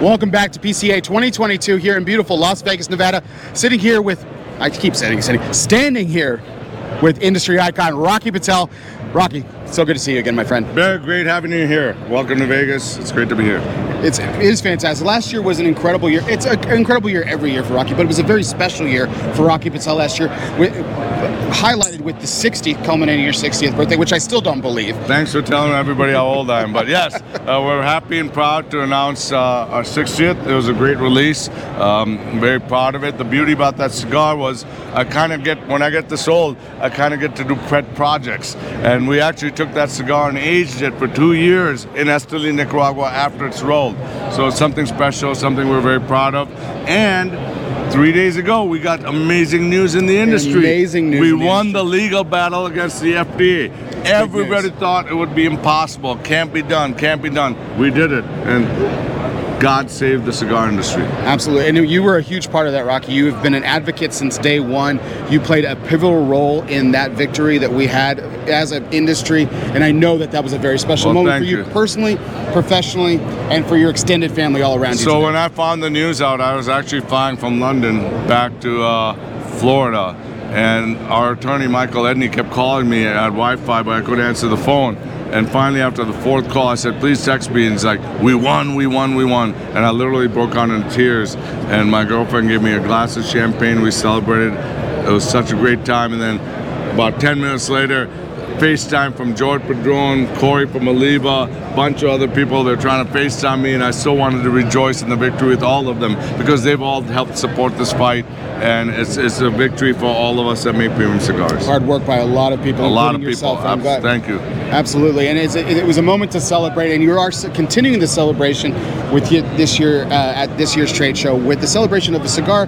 Welcome back to PCA 2022 here in beautiful Las Vegas, Nevada. Sitting here with, I keep sitting, sitting, standing here with industry icon Rocky Patel. Rocky, so good to see you again, my friend. Very great having you here. Welcome to Vegas. It's great to be here. It's it is fantastic. Last year was an incredible year. It's an incredible year every year for Rocky, but it was a very special year for Rocky Patel last year, with, highlighted with the 60th, culminating your 60th birthday, which I still don't believe. Thanks for telling everybody how old I am. But yes, uh, we're happy and proud to announce uh, our 60th. It was a great release. Um, very proud of it. The beauty about that cigar was I kind of get when I get this old, I kind of get to do pet projects, and we actually took that cigar and aged it for two years in Esteli, Nicaragua after it's rolled. So it's something special, something we're very proud of. And three days ago, we got amazing news in the industry. Amazing news We the won industry. the legal battle against the FDA. Everybody thought it would be impossible. Can't be done. Can't be done. We did it, and God saved the cigar industry. Absolutely. And you were a huge part of that, Rocky. You have been an advocate since day one. You played a pivotal role in that victory that we had as an industry. And I know that that was a very special Well, moment for you, you. personally, professionally, and for your extended family all around you. So today. when I found the news out, I was actually flying from London back to uh, Florida, and our attorney Michael Edney kept calling me at Wi-Fi, but I couldn't answer the phone. And finally, after the fourth call, I said, "Please text me." And he's like, "We won, we won, we won!" And I literally broke out in tears. And my girlfriend gave me a glass of champagne. We celebrated. It was such a great time. And then about 10 minutes later, FaceTime from George Padron, Corey from Oliva, bunch of other people. They're trying to FaceTime me, and I still wanted to rejoice in the victory with all of them because they've all helped support this fight, and it's, it's a victory for all of us that make premium cigars. Hard work by a lot of people, A lot of people. yourself. Abs- Thank you. Absolutely, and it's, it, it was a moment to celebrate, and you are continuing the celebration with you this year uh, at this year's trade show with the celebration of a cigar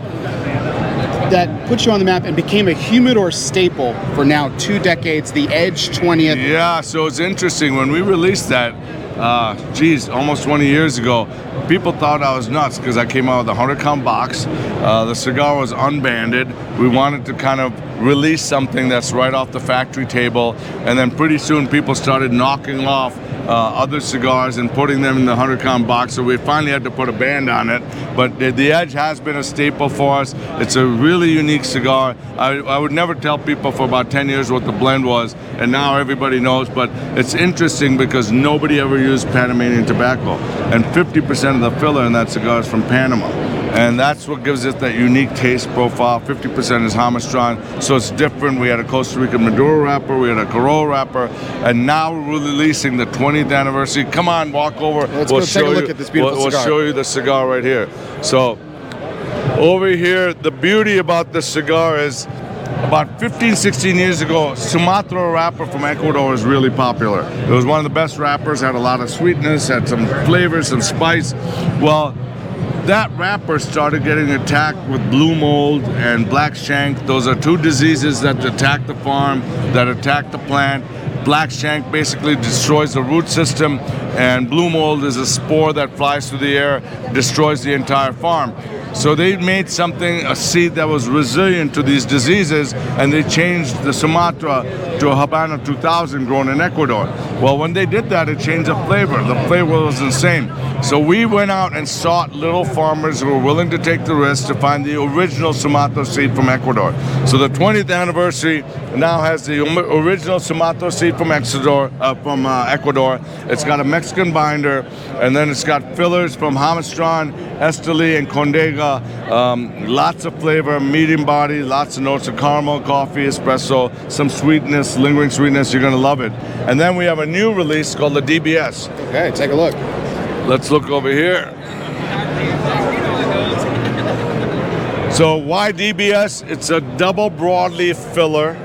that put you on the map and became a humidor staple for now two decades. The Edge 20th. Yeah, so it's interesting when we released that. Uh, geez, almost 20 years ago, people thought I was nuts because I came out with a 100 count box. Uh, the cigar was unbanded. We wanted to kind of release something that's right off the factory table, and then pretty soon people started knocking off uh, other cigars and putting them in the 100 count box. So we finally had to put a band on it. But the, the Edge has been a staple for us. It's a really unique cigar. I, I would never tell people for about 10 years what the blend was, and now everybody knows. But it's interesting because nobody ever used Panamanian tobacco, and 50% of the filler in that cigar is from Panama. And that's what gives it that unique taste profile. 50% is Jamastran, so it's different. We had a Costa Rican Maduro wrapper, we had a Corojo wrapper, and now we're releasing the 20th anniversary. Come on, walk over. Let's go take a look at this beautiful we'll, cigar. We'll show you the cigar right here. So over here, the beauty about this cigar is about 15, 16 years ago, Sumatra wrapper from Ecuador was really popular. It was one of the best wrappers, had a lot of sweetness, had some flavor, some spice. Well, that wrapper started getting attacked with blue mold and black shank. Those are two diseases that attack the farm, that attack the plant. Black shank basically destroys the root system, and blue mold is a spore that flies through the air, destroys the entire farm. So they made something, a seed that was resilient to these diseases, and they changed the Sumatra to a Habano 2000 grown in Ecuador. Well, when they did that, it changed the flavor. The flavor was insane. So we went out and sought little farmers who were willing to take the risk to find the original Sumatra seed from Ecuador. So the 20th anniversary now has the original Sumatra seed from Ecuador. Uh, from uh, Ecuador. It's got a Mexican binder, and then it's got fillers from Jamastran, Esteli, and Condega. Um, lots of flavor, medium body, lots of notes of caramel, coffee, espresso, some sweetness, lingering sweetness. You're gonna love it. And then we have a new release called the DBS. Okay, take a look. Let's look over here. So why DBS? It's a double broadleaf filler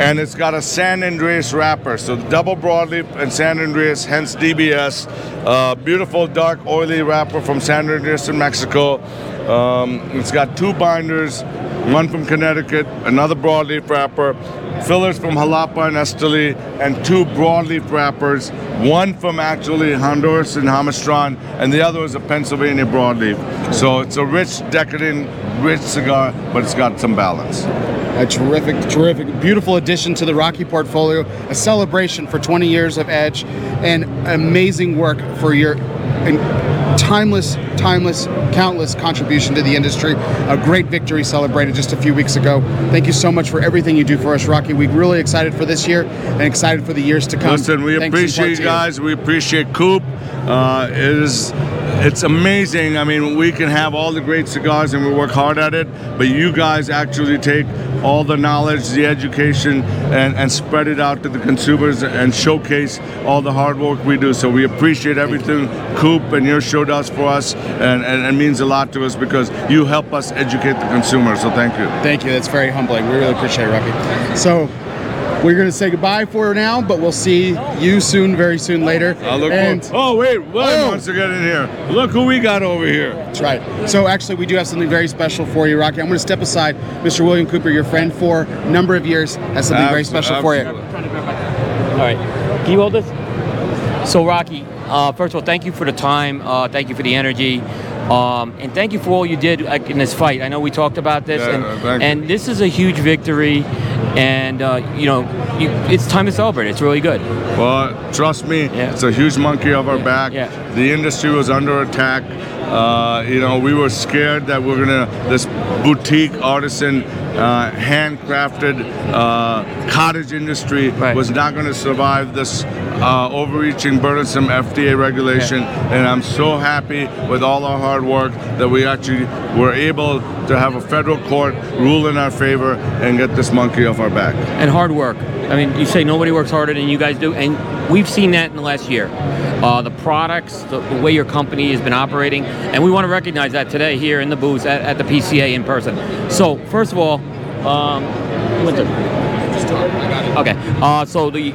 and it's got a San Andreas wrapper. So double broadleaf and San Andreas, hence DBS. Uh, beautiful dark oily wrapper from San Andreas in Mexico. Um, it's got two binders, one from Connecticut, another broadleaf wrapper, fillers from Jalapa and Esteli, and two broadleaf wrappers, one from actually Honduras and Jamastran, and the other is a Pennsylvania broadleaf. So it's a rich, decadent, rich cigar, but it's got some balance. A terrific, terrific, beautiful addition to the Rocky portfolio. A celebration for 20 years of Edge, and amazing work for your timeless, timeless, countless contribution to the industry. A great victory celebrated just a few weeks ago. Thank you so much for everything you do for us, Rocky. We're really excited for this year and excited for the years to come. Listen, we Thanks appreciate you guys. We appreciate Coop. Uh, it is, it's amazing. I mean, we can have all the great cigars and we work hard at it, but you guys actually take all the knowledge, the education, and, and spread it out to the consumers and showcase all the hard work we do. So we appreciate everything Coop and your show does for us, and, and it means a lot to us because you help us educate the consumer. So thank you. Thank you. That's very humbling. We really appreciate it, Rocky. So we're going to say goodbye for now, but we'll see you soon, very soon later. I look and forward- Oh wait, William Oh. wants to get in here. Look who we got over here. that's right. So actually, we do have something very special for you, Rocky. I'm going to step aside. Mr. William Cooper, your friend for a number of years, has something very Abso- special for you. All right. Can you hold this? So, Rocky, uh, first of all, thank you for the time. Uh, thank you for the energy. Um, and thank you for all you did in this fight. I know we talked about this, Yeah, and, and this is a huge victory. And uh, you know, you, it's time to celebrate. It's really good. Well, trust me, Yeah. it's a huge monkey off our back. yeah. The industry was under attack. Uh, you know, we were scared that we're gonna this boutique artisan, uh, handcrafted uh, cottage industry Right. was not going to survive this uh, overreaching, burdensome FDA regulation. And I'm so happy with all our hard work that we actually were able to have a federal court rule in our favor and get this monkey off our back. and hard work. I mean, you say nobody works harder than you guys do, and we've seen that in the last year. Uh, the products, the, the way your company has been operating, and we want to recognize that today here in the booth at, at the PCA in person. So, first of all, um? Okay, uh, so the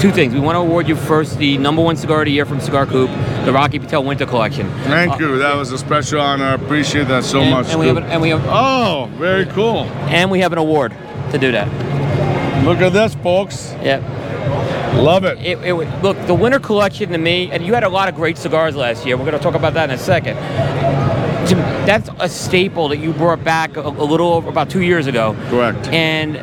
two things. We want to award you first the number one cigar of the year from Cigar Coop, the Rocky Patel Winter Collection. Thank Uh, you. That was a special honor. I appreciate that so and, much. and we have and we have Oh, very cool. and we have an award to do that. Look at this, folks. Yeah. Love it. It, it, look, the winter collection to me, and you had a lot of great cigars last year. We're going to talk about that in a second. To, that's a staple that you brought back a, a little over about two years ago. Correct. And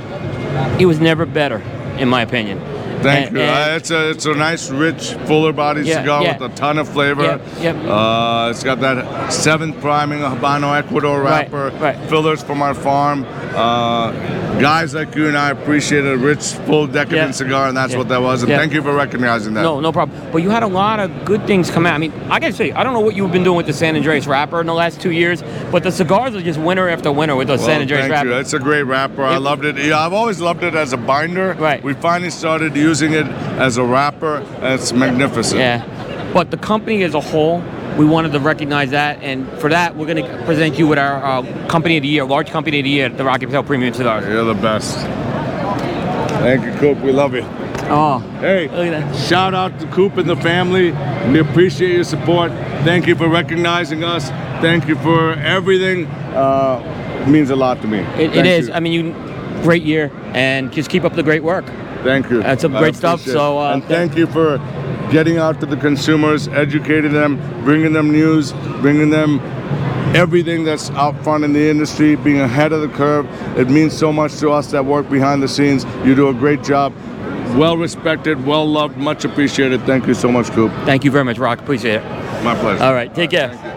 it was never better, in my opinion. Thank And- you. and- Uh, it's a it's a nice, rich, fuller bodied Yeah, cigar yeah. with a ton of flavor. Yep, yep. Uh, it's got that seventh priming Habano Ecuador Right, wrapper. right. Fillers from our farm. Uh, guys like you and I appreciate a rich, full, decadent Yeah. cigar, and that's Yeah. what that was. And Yeah. thank you for recognizing that. no, no problem. But you had a lot of good things come out. I mean, I got to say, I don't know what you've been doing with the San Andreas wrapper in the last two years, but the cigars are just winner after winner with the Well, San Andreas wrapper. you. It's a great wrapper. I loved it. Yeah, I've always loved it as a binder. Right. We finally started using it as a wrapper. and It's magnificent. Yeah. But the company as a whole, we wanted to recognize that, and for that, we're going to present you with our uh, company of the year, large company of the year, the Rocky Patel Premium Cigars. You're the best. Thank you, Coop. We love you. Oh, Hey, Look at that. shout out to Coop and the family. We appreciate your support. Thank you for recognizing us. Thank you for everything. Uh, it means a lot to me. it, it is. you. I mean, you, great year, and just keep up the great work. Thank you. That's some great stuff, appreciate so, uh, and thank you for getting out to the consumers, educating them, bringing them news, bringing them everything that's out front in the industry, being ahead of the curve. It means so much to us that work behind the scenes. You do a great job. Well respected, well loved, much appreciated. Thank you so much, Coop. Thank you very much, Rock. Appreciate it. My pleasure. All right, take care.